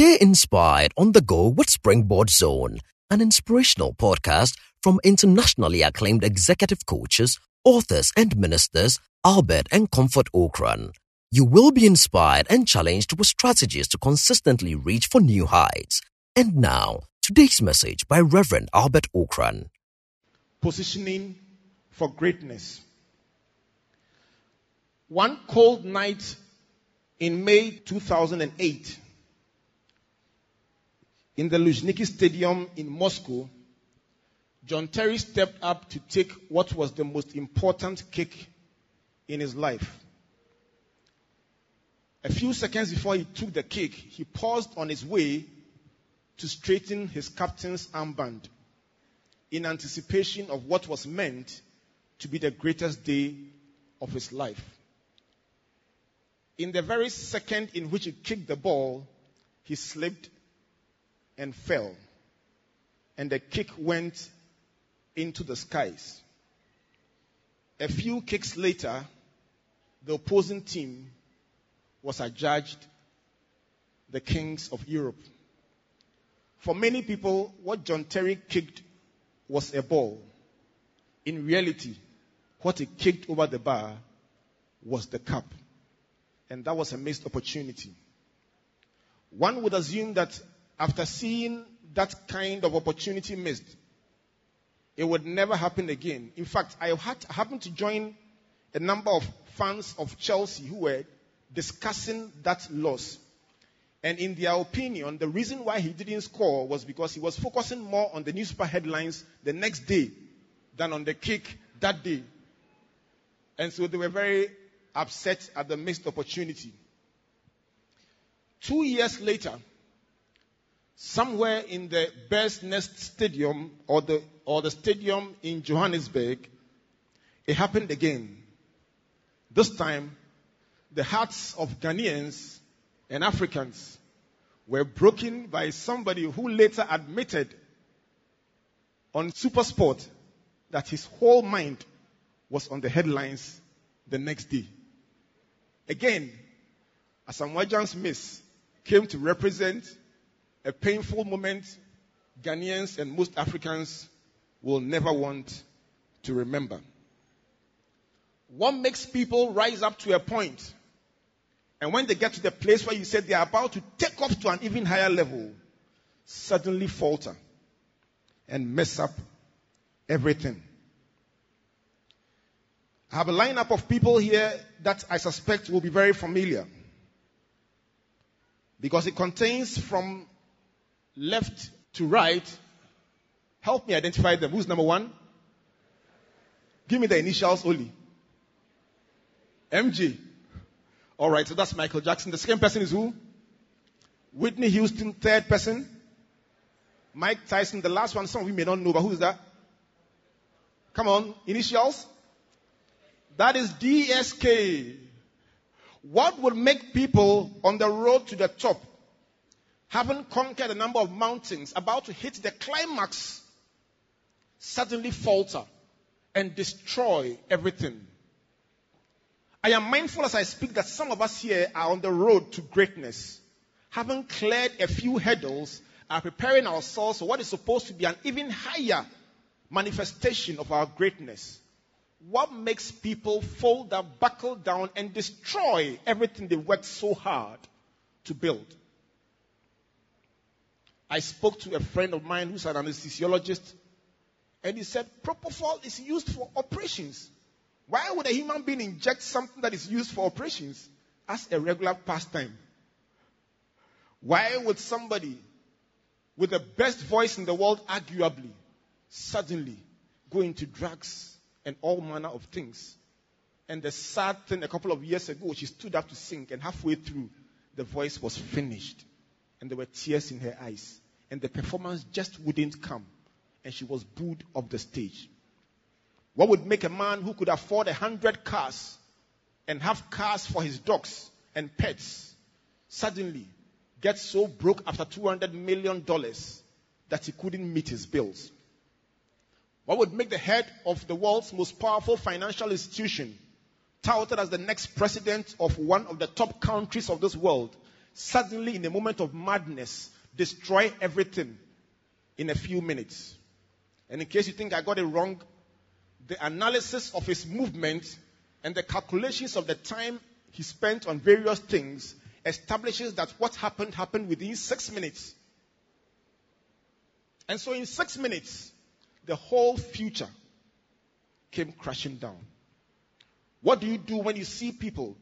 Stay inspired on the go with Springboard Zone, an inspirational podcast from internationally acclaimed executive coaches, authors, and ministers Albert and Comfort Ocran. You will be inspired and challenged with strategies to consistently reach for new heights. And now, today's message by Reverend Albert Ocran. Positioning for greatness. One cold night in May 2008, in the Luzhniki Stadium in Moscow, John Terry stepped up to take what was the most important kick in his life. A few seconds before he took the kick, he paused on his way to straighten his captain's armband in anticipation of what was meant to be the greatest day of his life. In the very second in which he kicked the ball, he slipped and fell, and the kick went into the skies. A few kicks later, the opposing team was adjudged the kings of Europe. For many people, what John Terry kicked was a ball. In reality, what he kicked over the bar was the cup. And that was a missed opportunity. One would assume that after seeing that kind of opportunity missed, it would never happen again. In fact, I had, happened to join a number of fans of Chelsea who were discussing that loss. And in their opinion, the reason why he didn't score was because he was focusing more on the newspaper headlines the next day than on the kick that day. And so they were very upset at the missed opportunity. Two years later, somewhere in the Bird's Nest Stadium or the, or the stadium in Johannesburg, it happened again. This time, the hearts of Ghanaians and Africans were broken by somebody who later admitted on Supersport that his whole mind was on the headlines the next day. Again, Asamoah Gyan's miss came to represent a painful moment Ghanaians and most Africans will never want to remember. What makes people rise up to a point, and when they get to the place where you said they are about to take off to an even higher level, suddenly falter and mess up everything? I have a lineup of people here that I suspect will be very familiar. Because it contains from left to right. Help me identify them. Who's number one? Give me the initials only. MJ. All right, so that's Michael Jackson. The second person is who? Whitney Houston. Third person? Mike Tyson. The last one, some of you may not know, but who's that? Come on, initials. That is DSK. What would make people on the road to the top, having conquered a number of mountains, about to hit the climax, suddenly falter and destroy everything? I am mindful as I speak that some of us here are on the road to greatness. Having cleared a few hurdles, are preparing ourselves for what is supposed to be an even higher manifestation of our greatness. What makes people fold up, buckle down, and destroy everything they worked so hard to build? I spoke to a friend of mine who's an anesthesiologist, and he said propofol is used for operations. Why would a human being inject something that is used for operations as a regular pastime? Why would somebody with the best voice in the world, arguably, suddenly go into drugs and all manner of things? And the sad thing, a couple of years ago, she stood up to sing, and halfway through, the voice was finished, and there were tears in her eyes, and the performance just wouldn't come, and she was booed off the stage. What would make a man who could afford a hundred cars and have cars for his dogs and pets suddenly get so broke after $200 million that he couldn't meet his bills? What would make the head of the world's most powerful financial institution, touted as the next president of one of the top countries of this world, suddenly, in a moment of madness, destroy everything in a few minutes. And in case you think I got it wrong, the analysis of his movement and the calculations of the time he spent on various things establishes that what happened happened within six minutes. And so in six minutes, the whole future came crashing down. What do you do when you see people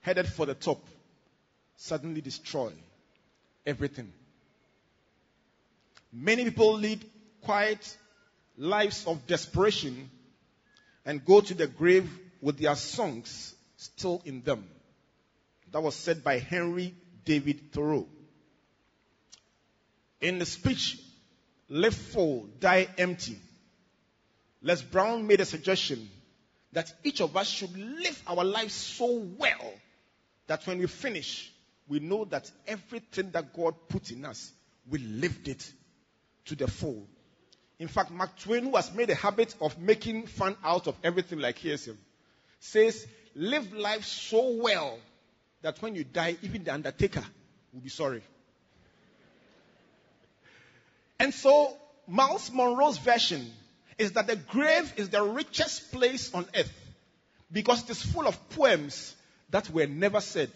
headed for the top suddenly destroy everything? Many people lead quiet lives of desperation and go to the grave with their songs still in them. That was said by Henry David Thoreau. In the speech, Live Full, Die Empty, Les Brown made a suggestion that each of us should live our lives so well that when we finish, we know that everything that God put in us, we lived it to the full. In fact, Mark Twain, who has made a habit of making fun out of everything like him, says, live life so well that when you die, even the undertaker will be sorry. And so, Myles Munroe's version is that the grave is the richest place on earth because it is full of poems that were never said.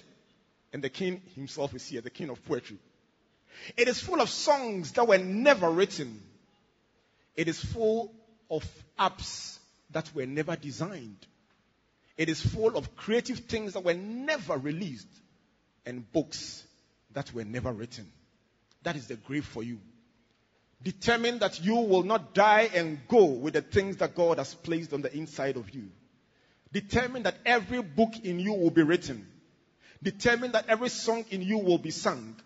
And the king himself is here, the king of poetry. It is full of songs that were never written. It is full of apps that were never designed. It is full of creative things that were never released and books that were never written. That is the grave for you. Determine that you will not die and go with the things that God has placed on the inside of you. Determine that every book in you will be written. Determine that every song in you will be sung.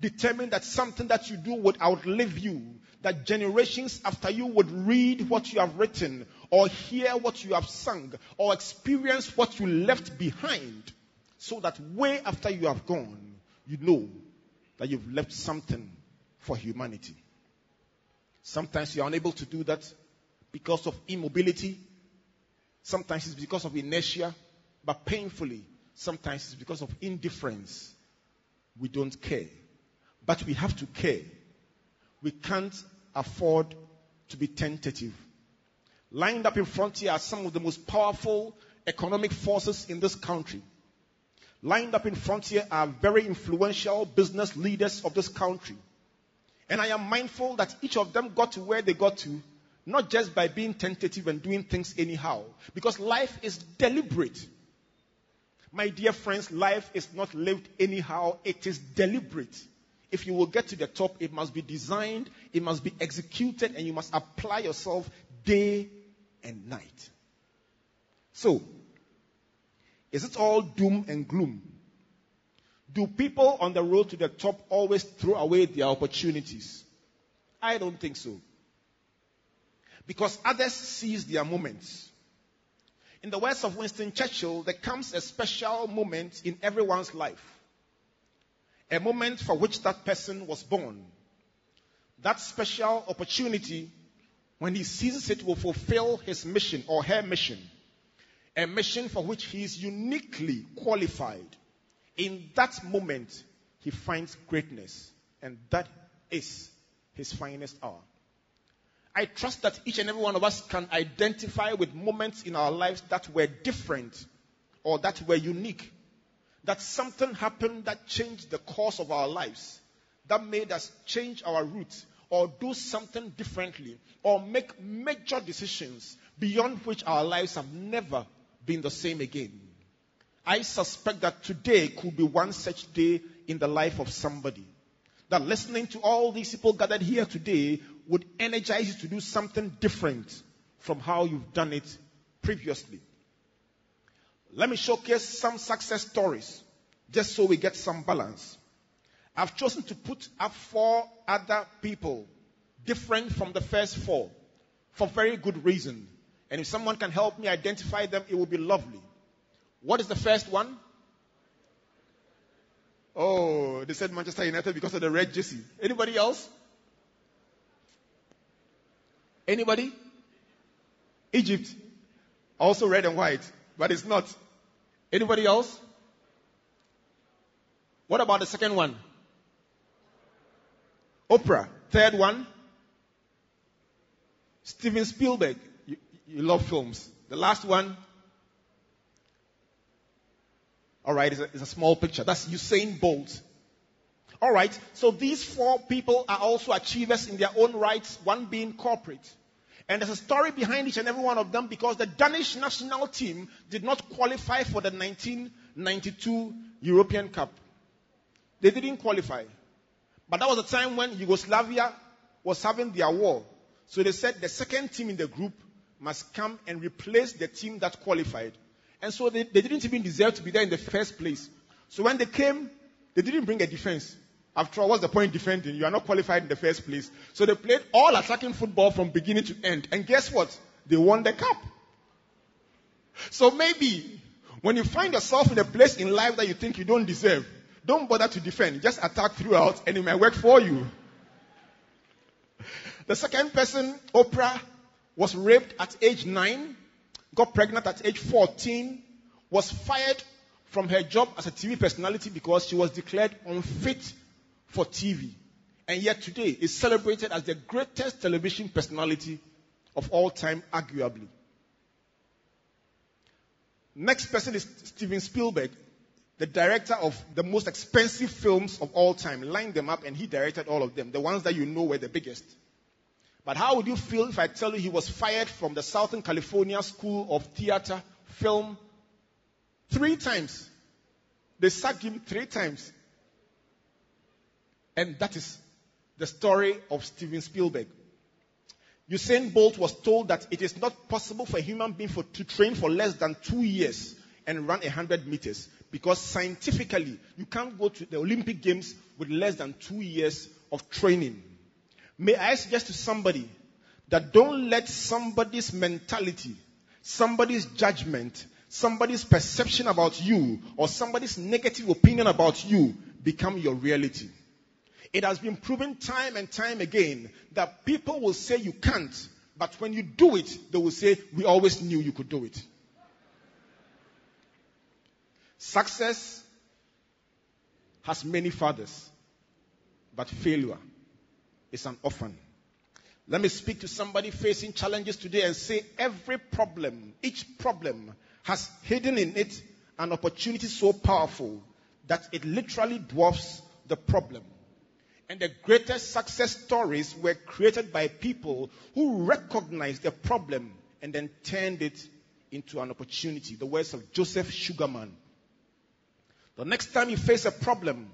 Determine that something that you do would outlive you. That generations after you would read what you have written or hear what you have sung or experience what you left behind so that way after you have gone, you know that you've left something for humanity. Sometimes you're unable to do that because of immobility. Sometimes it's because of inertia, but painfully, sometimes it's because of indifference. We don't care. But we have to care. We can't afford to be tentative. Lined up in front here are some of the most powerful economic forces in this country. Lined up in front here are very influential business leaders of this country. And I am mindful that each of them got to where they got to, not just by being tentative and doing things anyhow, because life is deliberate. My dear friends, life is not lived anyhow, it is deliberate. If you will get to the top, it must be designed, it must be executed, and you must apply yourself day and night. So, is it all doom and gloom? Do people on the road to the top always throw away their opportunities? I don't think so. Because others seize their moments. In the words of Winston Churchill, there comes a special moment in everyone's life. A moment for which that person was born. That special opportunity, when he seizes it, will fulfill his mission or her mission a mission for which he is uniquely qualified. In that moment, he finds greatness, and that is his finest hour. I trust that each and every one of us can identify with moments in our lives that were different or that were unique. That something happened that changed the course of our lives, that made us change our route or do something differently or make major decisions beyond which our lives have never been the same again. I suspect that today could be one such day in the life of somebody. That listening to all these people gathered here today would energize you to do something different from how you've done it previously. Let me showcase some success stories just so we get some balance. I've chosen to put up four other people different from the first four for very good reason. And if someone can help me identify them, it would be lovely. What is the first one? Oh, they said Manchester United because of the red jersey. Anybody else? Anybody? Egypt. Also red and white, but it's not. Anybody else? What about the second one? Oprah. Third one? Steven Spielberg. You, you love films. The last one? All right, it's a, it's a small picture. That's Usain Bolt. All right, so these four people are also achievers in their own rights, one being corporate. And there's a story behind each and every one of them because the Danish national team did not qualify for the 1992 European Cup. They didn't qualify. But that was a time when Yugoslavia was having their war. So they said the second team in the group must come and replace the team that qualified. And so they, they didn't even deserve to be there in the first place. So when they came, they didn't bring a defense. After all, what's the point defending? You are not qualified in the first place. So they played all attacking football from beginning to end. And guess what? They won the cup. So maybe when you find yourself in a place in life that you think you don't deserve, don't bother to defend. Just attack throughout and it might work for you. The second person, Oprah, was raped at age 9, got pregnant at age 14, was fired from her job as a TV personality because she was declared unfit for TV. And yet today is celebrated as the greatest television personality of all time, arguably. Next person is Steven Spielberg, the director of the most expensive films of all time. Line them up and he directed all of them. The ones that you know were the biggest. But how would you feel if I tell you he was fired from the Southern California School of Theater, Film, three times? They sacked him three times. And that is the story of Steven Spielberg. Usain Bolt was told that it is not possible for a human being for, to train for less than two years and run 100 meters because scientifically you can't go to the Olympic Games with less than two years of training. May I suggest to somebody that don't let somebody's mentality, somebody's judgment, somebody's perception about you, or somebody's negative opinion about you become your reality. It has been proven time and time again that people will say you can't, but when you do it, they will say, We always knew you could do it. Success has many fathers, but failure is an orphan. Let me speak to somebody facing challenges today and say every problem, each problem has hidden in it an opportunity so powerful that it literally dwarfs the problem. And the greatest success stories were created by people who recognized the problem and then turned it into an opportunity. The words of Joseph Sugarman. The next time you face a problem,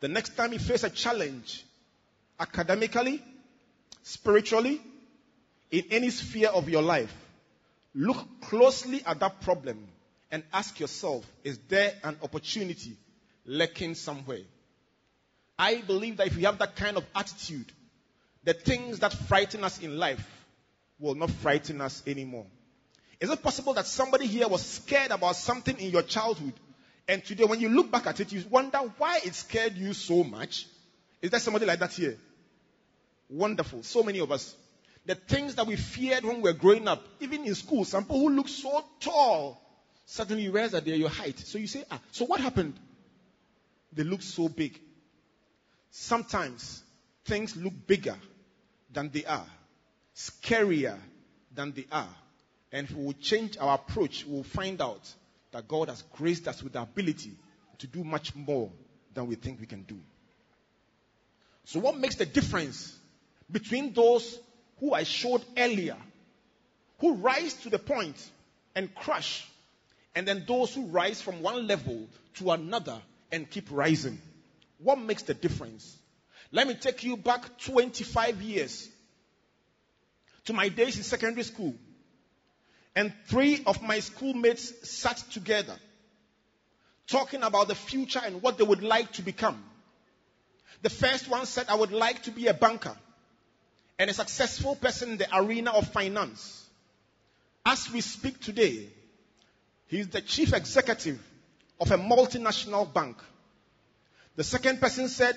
the next time you face a challenge, academically, spiritually, in any sphere of your life, look closely at that problem and ask yourself, is there an opportunity lurking somewhere? I believe that if we have that kind of attitude, the things that frighten us in life will not frighten us anymore. Is it possible that somebody here was scared about something in your childhood and today when you look back at it, you wonder why it scared you so much? Is there somebody like that here? Wonderful. So many of us. The things that we feared when we were growing up, even in school, some people who look so tall, suddenly you realize that they're your height. So you say, ah, so what happened? They look so big. Sometimes things look bigger than they are, scarier than they are. And if we change our approach, we will find out that God has graced us with the ability to do much more than we think we can do. So, what makes the difference between those who I showed earlier, who rise to the point and crush, and then those who rise from one level to another and keep rising? What makes the difference? Let me take you back 25 years to my days in secondary school. And three of my schoolmates sat together talking about the future and what they would like to become. The first one said, I would like to be a banker and a successful person in the arena of finance. As we speak today, he is the chief executive of a multinational bank. The second person said,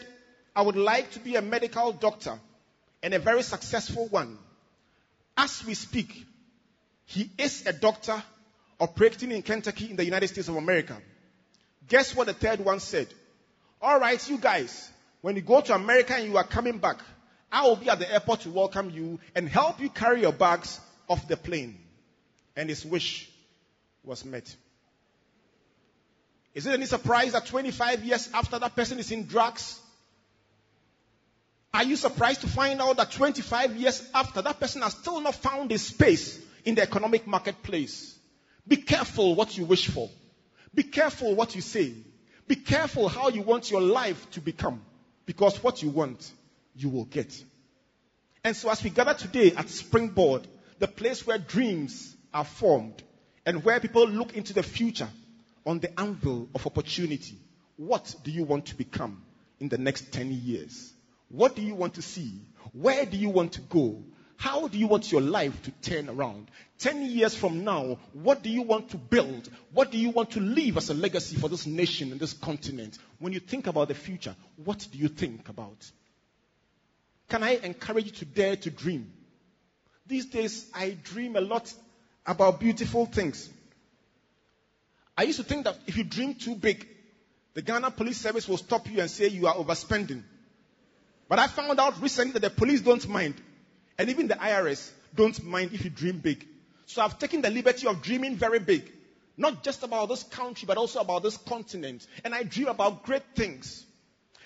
I would like to be a medical doctor and a very successful one. As we speak, he is a doctor operating in Kentucky in the United States of America. Guess what the third one said? All right, you guys, when you go to America and you are coming back, I will be at the airport to welcome you and help you carry your bags off the plane. And his wish was met. Is it any surprise that 25 years after that person is in drugs? Are you surprised to find out that 25 years after that person has still not found a space in the economic marketplace? Be careful what you wish for. Be careful what you say. Be careful how you want your life to become. Because what you want, you will get. And so as we gather today at Springboard, the place where dreams are formed and where people look into the future on the anvil of opportunity, what do you want to become in the next 10 years? What do you want to see? Where do you want to go? How do you want your life to turn around? 10 years from now, what do you want to build? What do you want to leave as a legacy for this nation and this continent? When you think about the future, what do you think about? Can I encourage you to dare to dream? These days, I dream a lot about beautiful things. I used to think that if you dream too big, the Ghana Police Service will stop you and say you are overspending. But I found out recently that the police don't mind. And even the IRS don't mind if you dream big. So I've taken the liberty of dreaming very big. Not just about this country, but also about this continent. And I dream about great things.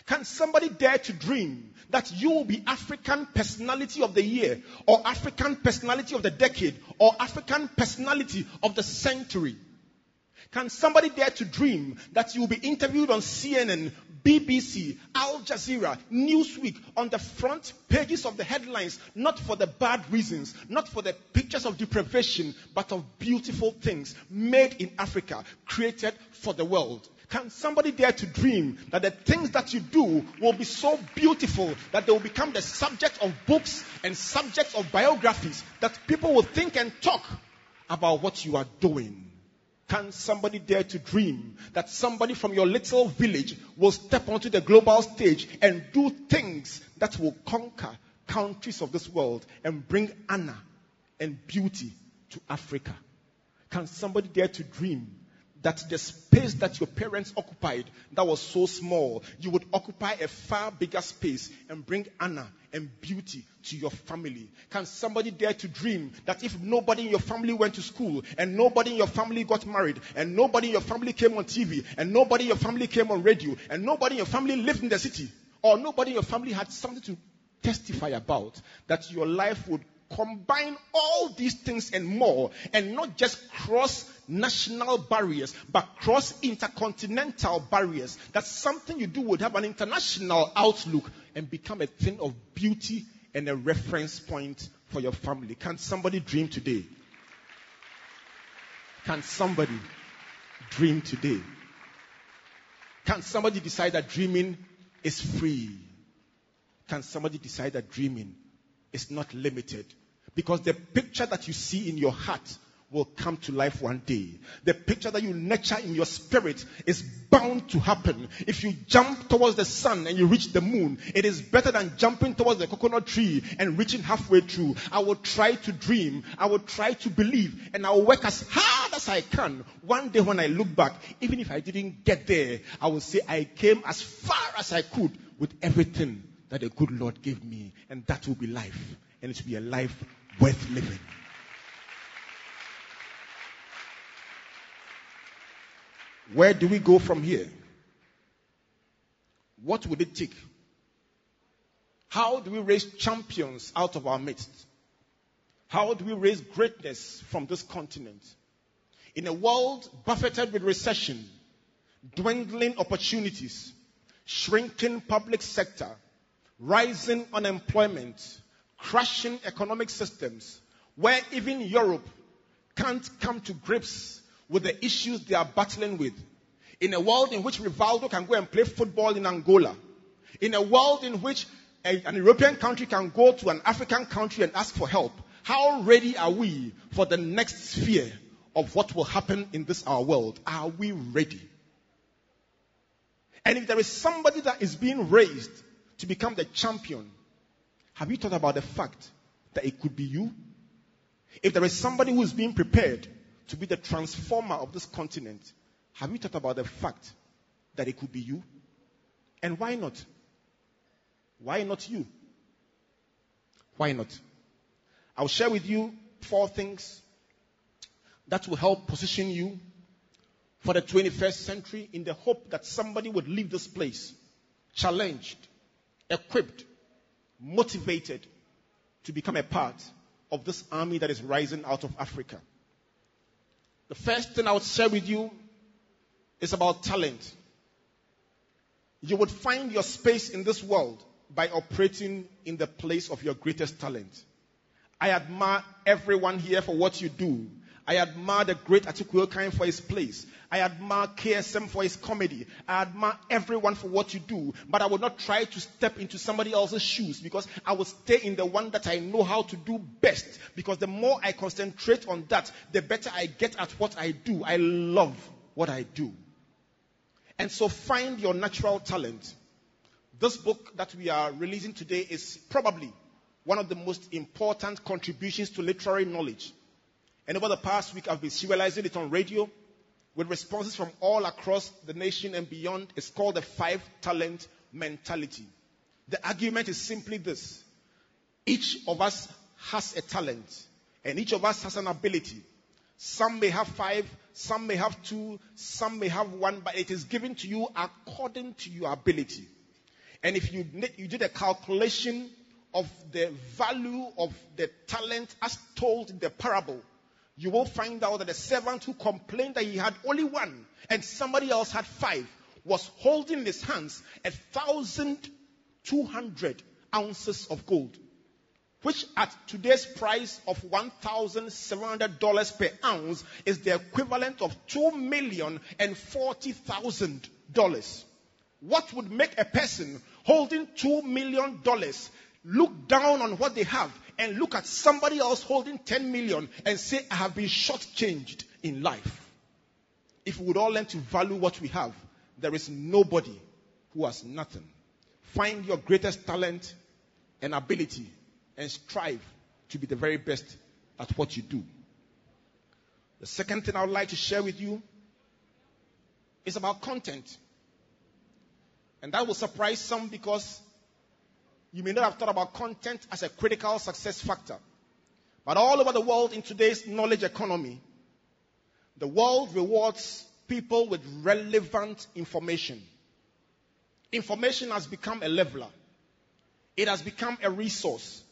Can somebody dare to dream that you will be African personality of the year, or African personality of the decade, or African personality of the century? Can somebody dare to dream that you will be interviewed on CNN, BBC, Al Jazeera, Newsweek on the front pages of the headlines, not for the bad reasons, not for the pictures of deprivation, but of beautiful things made in Africa, created for the world? Can somebody dare to dream that the things that you do will be so beautiful that they will become the subject of books and subjects of biographies that people will think and talk about what you are doing? Can somebody dare to dream that somebody from your little village will step onto the global stage and do things that will conquer countries of this world and bring honor and beauty to Africa? Can somebody dare to dream that the space that your parents occupied that was so small, you would occupy a far bigger space and bring honor and beauty to your family? Can somebody dare to dream that if nobody in your family went to school and nobody in your family got married and nobody in your family came on TV and nobody in your family came on radio and nobody in your family lived in the city or nobody in your family had something to testify about, that your life would combine all these things and more and not just cross national barriers but cross intercontinental barriers that something you do would have an international outlook and become a thing of beauty and a reference point for your family. Can somebody dream today? Can somebody dream today? Can somebody decide that dreaming is free? Can somebody decide that dreaming is not limited. Because the picture that you see in your heart will come to life one day. The picture that you nurture in your spirit is bound to happen. If you jump towards the sun and you reach the moon, it is better than jumping towards the coconut tree and reaching halfway through. I will try to dream. I will try to believe and I will work as hard as I can. One day when I look back, even if I didn't get there, I will say I came as far as I could with everything that the good Lord gave me. And that will be life. And it will be a life worth living. Where do we go from here? What would it take? How do we raise champions out of our midst? How do we raise greatness from this continent? In a world buffeted with recession, dwindling opportunities, shrinking public sector, rising unemployment, crashing economic systems, where even Europe can't come to grips with the issues they are battling with. In a world in which Rivaldo can go and play football in Angola. In a world in which a, an European country can go to an African country and ask for help. How ready are we for the next sphere of what will happen in this our world? Are we ready? And if there is somebody that is being raised to become the champion, have you thought about the fact that it could be you? If there is somebody who is being prepared to be the transformer of this continent, have you thought about the fact that it could be you? And why not? Why not you? Why not? I'll share with you four things that will help position you for the 21st century in the hope that somebody would leave this place challenged, equipped, motivated to become a part of this army that is rising out of Africa. The first thing I would share with you is about talent. You would find your space in this world by operating in the place of your greatest talent. I admire everyone here for what you do. I admire the great Atiku for his place. I admire KSM for his comedy. I admire everyone for what you do. But I will not try to step into somebody else's shoes because I will stay in the one that I know how to do best. Because the more I concentrate on that, the better I get at what I do. I love what I do. And so find your natural talent. This book that we are releasing today is probably one of the most important contributions to literary knowledge. And over the past week, I've been serializing it on radio with responses from all across the nation and beyond. It's called the five talent mentality. The argument is simply this each of us has a talent, and each of us has an ability. Some may have five, some may have two, some may have one, but it is given to you according to your ability. And if you, you did a calculation of the value of the talent as told in the parable, you will find out that the servant who complained that he had only one and somebody else had five was holding in his hands a thousand two hundred ounces of gold, which at today's price of one thousand seven hundred dollars per ounce is the equivalent of two million and forty thousand dollars. What would make a person holding two million dollars look down on what they have and look at somebody else holding 10 million and say, I have been shortchanged in life. If we would all learn to value what we have, there is nobody who has nothing. Find your greatest talent and ability and strive to be the very best at what you do. The second thing I would like to share with you is about content. And that will surprise some because you may not have thought about content as a critical success factor. But all over the world in today's knowledge economy, the world rewards people with relevant information. Information has become a leveler. It has become a resource.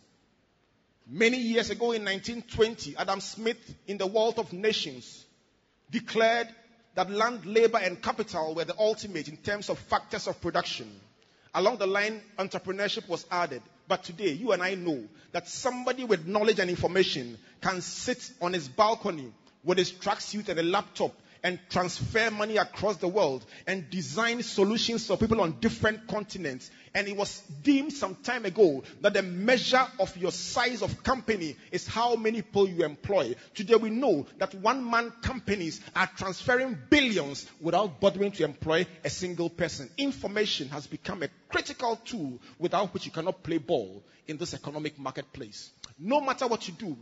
Many years ago in 1920, Adam Smith in The Wealth of Nations declared that land, labor, and capital were the ultimate in terms of factors of production. Along the line, entrepreneurship was added. But today, you and I know that somebody with knowledge and information can sit on his balcony with his tracksuit and a laptop and transfer money across the world and design solutions for people on different continents. And it was deemed some time ago that the measure of your size of company is how many people you employ. Today we know that one man companies are transferring billions without bothering to employ a single person. Information has become a critical tool without which you cannot play ball in this economic marketplace. No matter what you do,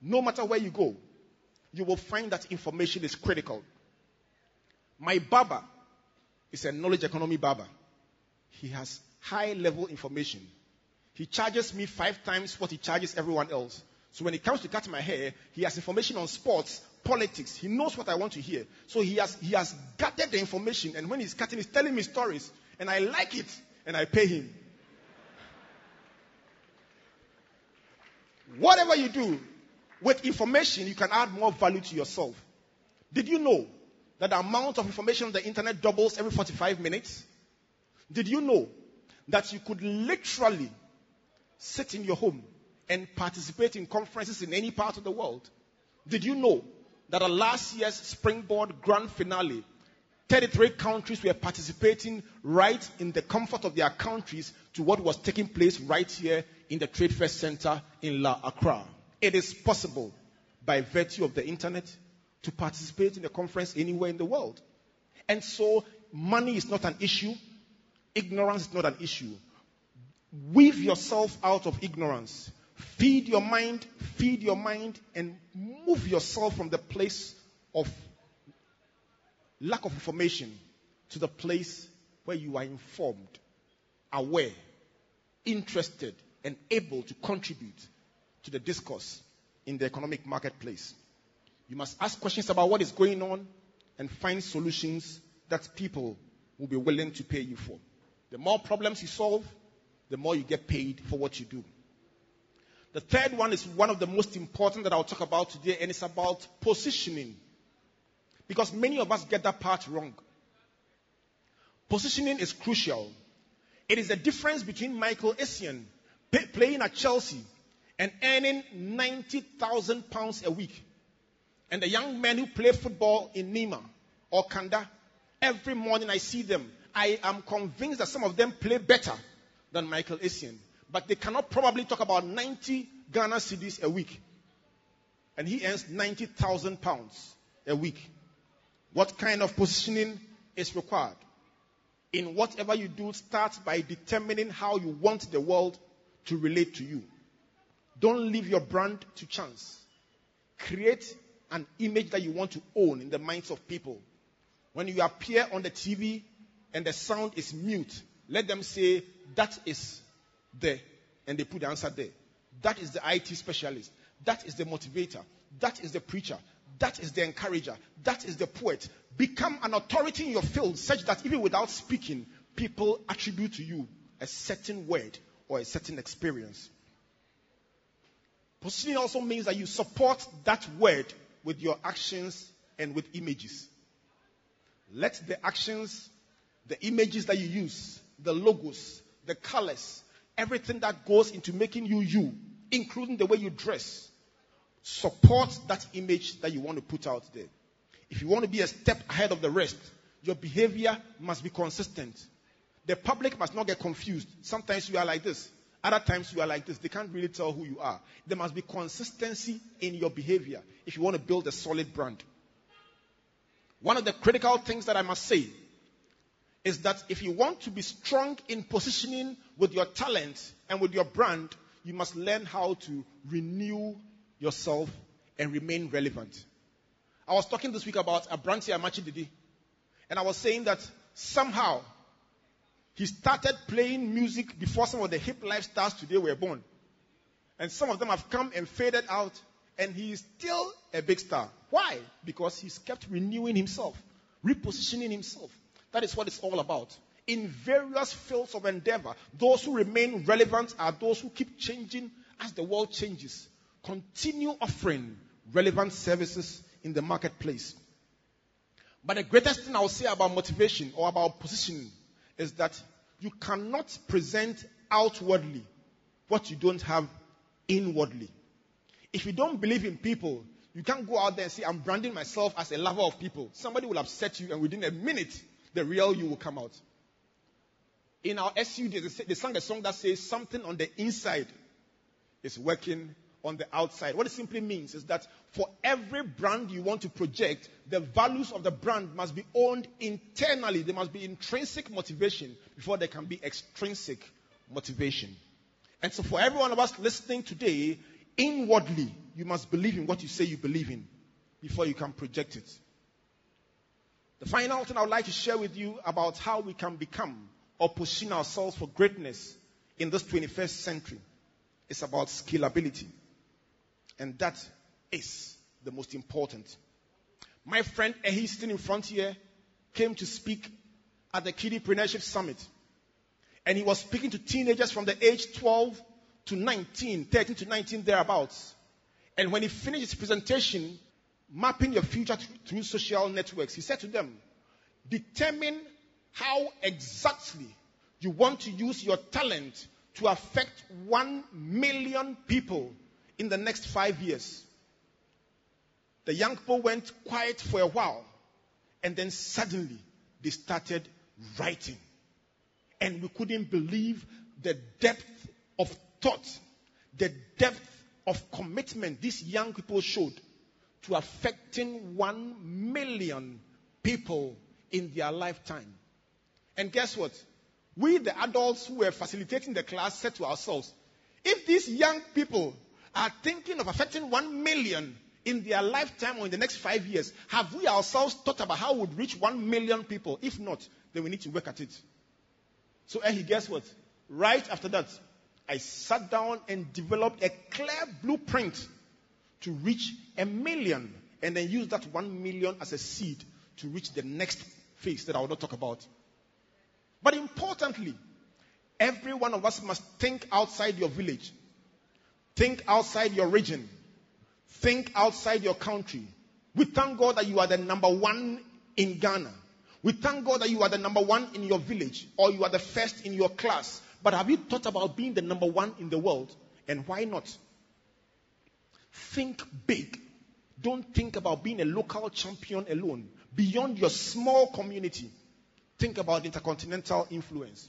no matter where you go, you will find that information is critical. My barber is a knowledge economy barber. He has high level information. He charges me five times what he charges everyone else. So when it comes to cutting my hair, he has information on sports, politics. He knows what I want to hear. So he has, he has gathered the information and when he's cutting, he's telling me stories and I like it and I pay him. Whatever you do, with information, you can add more value to yourself. Did you know that the amount of information on the internet doubles every 45 minutes? Did you know that you could literally sit in your home and participate in conferences in any part of the world? Did you know that at last year's Springboard Grand Finale, 33 countries were participating right in the comfort of their countries to what was taking place right here in the Trade Fair Center in La Accra? It is possible by virtue of the internet to participate in a conference anywhere in the world. And so money is not an issue. Ignorance is not an issue. Weave yourself out of ignorance. Feed your mind, feed your mind, and move yourself from the place of lack of information to the place where you are informed, aware, interested, and able to contribute to the discourse in the economic marketplace. You must ask questions about what is going on and find solutions that people will be willing to pay you for. The more problems you solve, the more you get paid for what you do. The third one is one of the most important that I'll talk about today, and it's about positioning. Because many of us get that part wrong. Positioning is crucial. It is the difference between Michael Essien playing at Chelsea and earning 90,000 pounds a week and the young men who play football in Nima or Kanda. Every morning I see them. I am convinced that some of them play better than Michael Essien. But they cannot probably talk about 90 Ghana cedis a week. And he earns 90,000 pounds a week. What kind of positioning is required? In whatever you do, start by determining how you want the world to relate to you. Don't leave your brand to chance. Create an image that you want to own in the minds of people. When you appear on the TV and the sound is mute, let them say, That is there. And they put the answer there. That is the IT specialist. That is the motivator. That is the preacher. That is the encourager. That is the poet. Become an authority in your field such that even without speaking, people attribute to you a certain word or a certain experience. Positioning also means that you support that word with your actions and with images. Let the actions, the images that you use, the logos, the colors, everything that goes into making you you, including the way you dress, support that image that you want to put out there. If you want to be a step ahead of the rest, your behavior must be consistent. The public must not get confused. Sometimes you are like this, other times you are like this. They can't really tell who you are. There must be consistency in your behavior if you want to build a solid brand. One of the critical things that I must say is that if you want to be strong in positioning with your talent and with your brand, you must learn how to renew yourself and remain relevant. I was talking this week about Abranti Amakye Dede, and I was saying that somehow he started playing music before some of the hiplife stars today were born. And some of them have come and faded out, and he is still a big star. Why? Because he's kept renewing himself, repositioning himself. That is what it's all about. In various fields of endeavor, those who remain relevant are those who keep changing as the world changes. Continue offering relevant services in the marketplace. But the greatest thing I'll say about motivation or about positioning is that you cannot present outwardly what you don't have inwardly. If you don't believe in people, you can't go out there and say, I'm branding myself as a lover of people. Somebody will upset you, and within a minute, the real you will come out. In our SU, they sang a song that says, Something on the inside is working on the outside. What it simply means is that for every brand you want to project, the values of the brand must be owned internally. There must be intrinsic motivation before there can be extrinsic motivation. And so, for every one of us listening today, inwardly, you must believe in what you say you believe in before you can project it. The final thing I would like to share with you about how we can become or position ourselves for greatness in this 21st century is about scalability. And that is the most important. My friend Ehi sitting in front here came to speak at the Kiddiepreneurship Summit. And he was speaking to teenagers from the age 12 to 19, 13 to 19 thereabouts. And when he finished his presentation, mapping your future through social networks, he said to them, determine how exactly you want to use your talent to affect 1 million people in the next five years. The young people went quiet for a while, and then suddenly they started writing. And we couldn't believe the depth of thought, the depth of commitment these young people showed to affecting one million people in their lifetime. And guess what? We, the adults who were facilitating the class, said to ourselves, if these young people are thinking of affecting one million in their lifetime or in the next five years, have we ourselves thought about how we would reach one million people? If not, then we need to work at it. So, he guess what? Right after that, I sat down and developed a clear blueprint to reach a million and then use that one million as a seed to reach the next phase that I will not talk about. But importantly, every one of us must think outside your village, think outside your region, think outside your country. We thank God that you are the number one in Ghana. We thank God that you are the number one in your village or you are the first in your class. But have you thought about being the number one in the world? And why not? Think big. Don't think about being a local champion alone. Beyond your small community, think about intercontinental influence.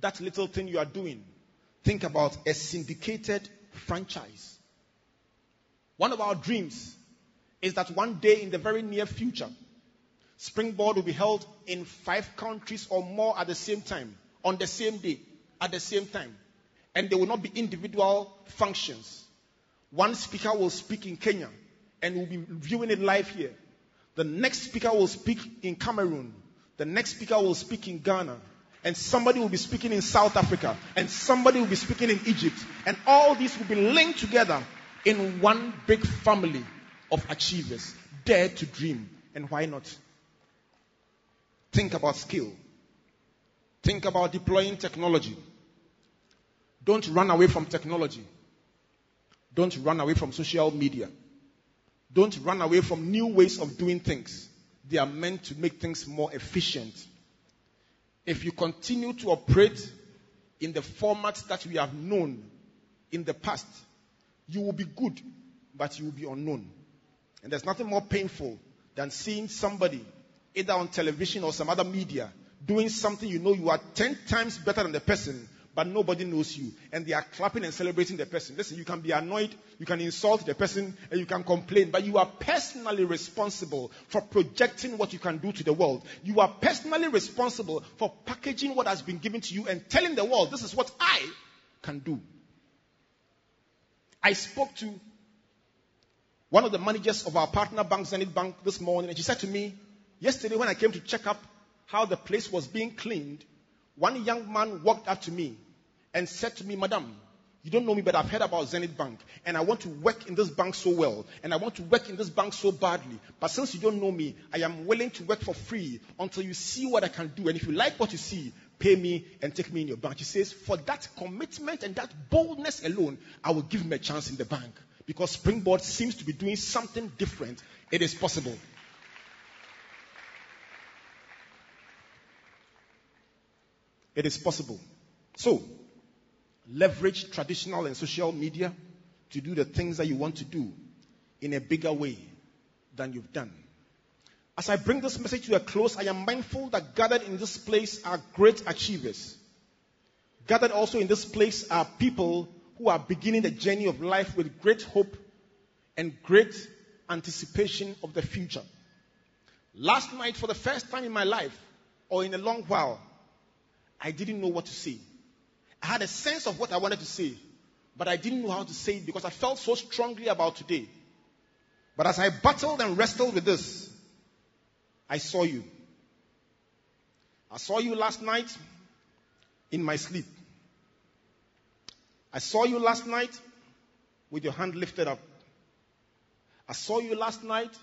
That little thing you are doing, think about a syndicated franchise. One of our dreams is that one day in the very near future, Springboard will be held in five countries or more at the same time, on the same day, at the same time. And there will not be individual functions. One speaker will speak in Kenya and we'll be viewing it live here. The next speaker will speak in Cameroon. The next speaker will speak in Ghana. And somebody will be speaking in South Africa. And somebody will be speaking in Egypt. And all these will be linked together in one big family of achievers. Dare to dream. And why not? Think about skill. Think about deploying technology. Don't run away from technology. Don't run away from social media. Don't run away from new ways of doing things. They are meant to make things more efficient. If you continue to operate in the format that we have known in the past, you will be good, but you will be unknown. And there's nothing more painful than seeing somebody, either on television or some other media, doing something you know you are 10 times better than the person, but nobody knows you. And they are clapping and celebrating the person. Listen, you can be annoyed, you can insult the person, and you can complain, but you are personally responsible for projecting what you can do to the world. You are personally responsible for packaging what has been given to you and telling the world, this is what I can do. I spoke to one of the managers of our partner bank, Zenith Bank, this morning, and she said to me, yesterday when I came to check up how the place was being cleaned, one young man walked up to me and said to me, Madam, you don't know me, but I've heard about Zenith Bank. And I want to work in this bank so well. And I want to work in this bank so badly. But since you don't know me, I am willing to work for free until you see what I can do. And if you like what you see, pay me and take me in your bank. He says, For that commitment and that boldness alone, I will give him a chance in the bank. Because Springboard seems to be doing something different. It is possible. It is possible. So, leverage traditional and social media to do the things that you want to do in a bigger way than you've done. As I bring this message to a close, I am mindful that gathered in this place are great achievers. Gathered also in this place are people who are beginning the journey of life with great hope and great anticipation of the future. Last night, for the first time in my life, or in a long while, I didn't know what to say. I had a sense of what I wanted to say, but I didn't know how to say it because I felt so strongly about today. But as I battled and wrestled with this, I saw you. I saw you last night in my sleep. I saw you last night with your hand lifted up. I saw you last night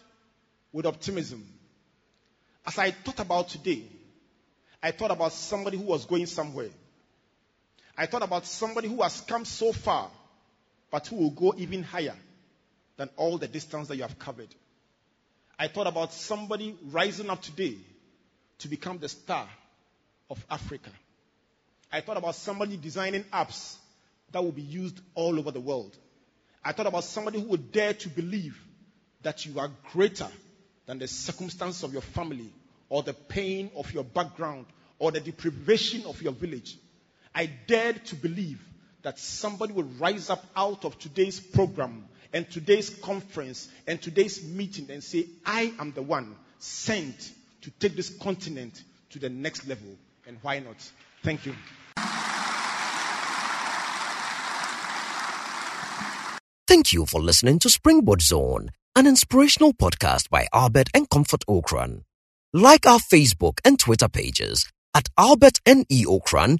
with optimism. As I thought about today, I thought about somebody who was going somewhere. I thought about somebody who has come so far, but who will go even higher than all the distance that you have covered. I thought about somebody rising up today to become the star of Africa. I thought about somebody designing apps that will be used all over the world. I thought about somebody who would dare to believe that you are greater than the circumstances of your family or the pain of your background or the deprivation of your village. I dared to believe that somebody will rise up out of today's program and today's conference and today's meeting and say, I am the one sent to take this continent to the next level. And why not? Thank you. Thank you for listening to Springboard Zone, an inspirational podcast by Albert and Comfort Ocran. Like our Facebook and Twitter pages at Albert N.E. Ocran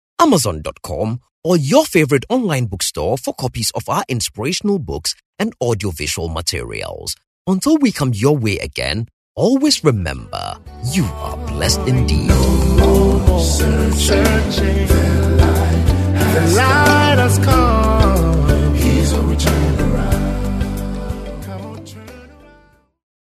amazon.com, or your favorite online bookstore for copies of our inspirational books and audiovisual materials. Until we come your way again, always remember you are blessed indeed. Searching, the light has come.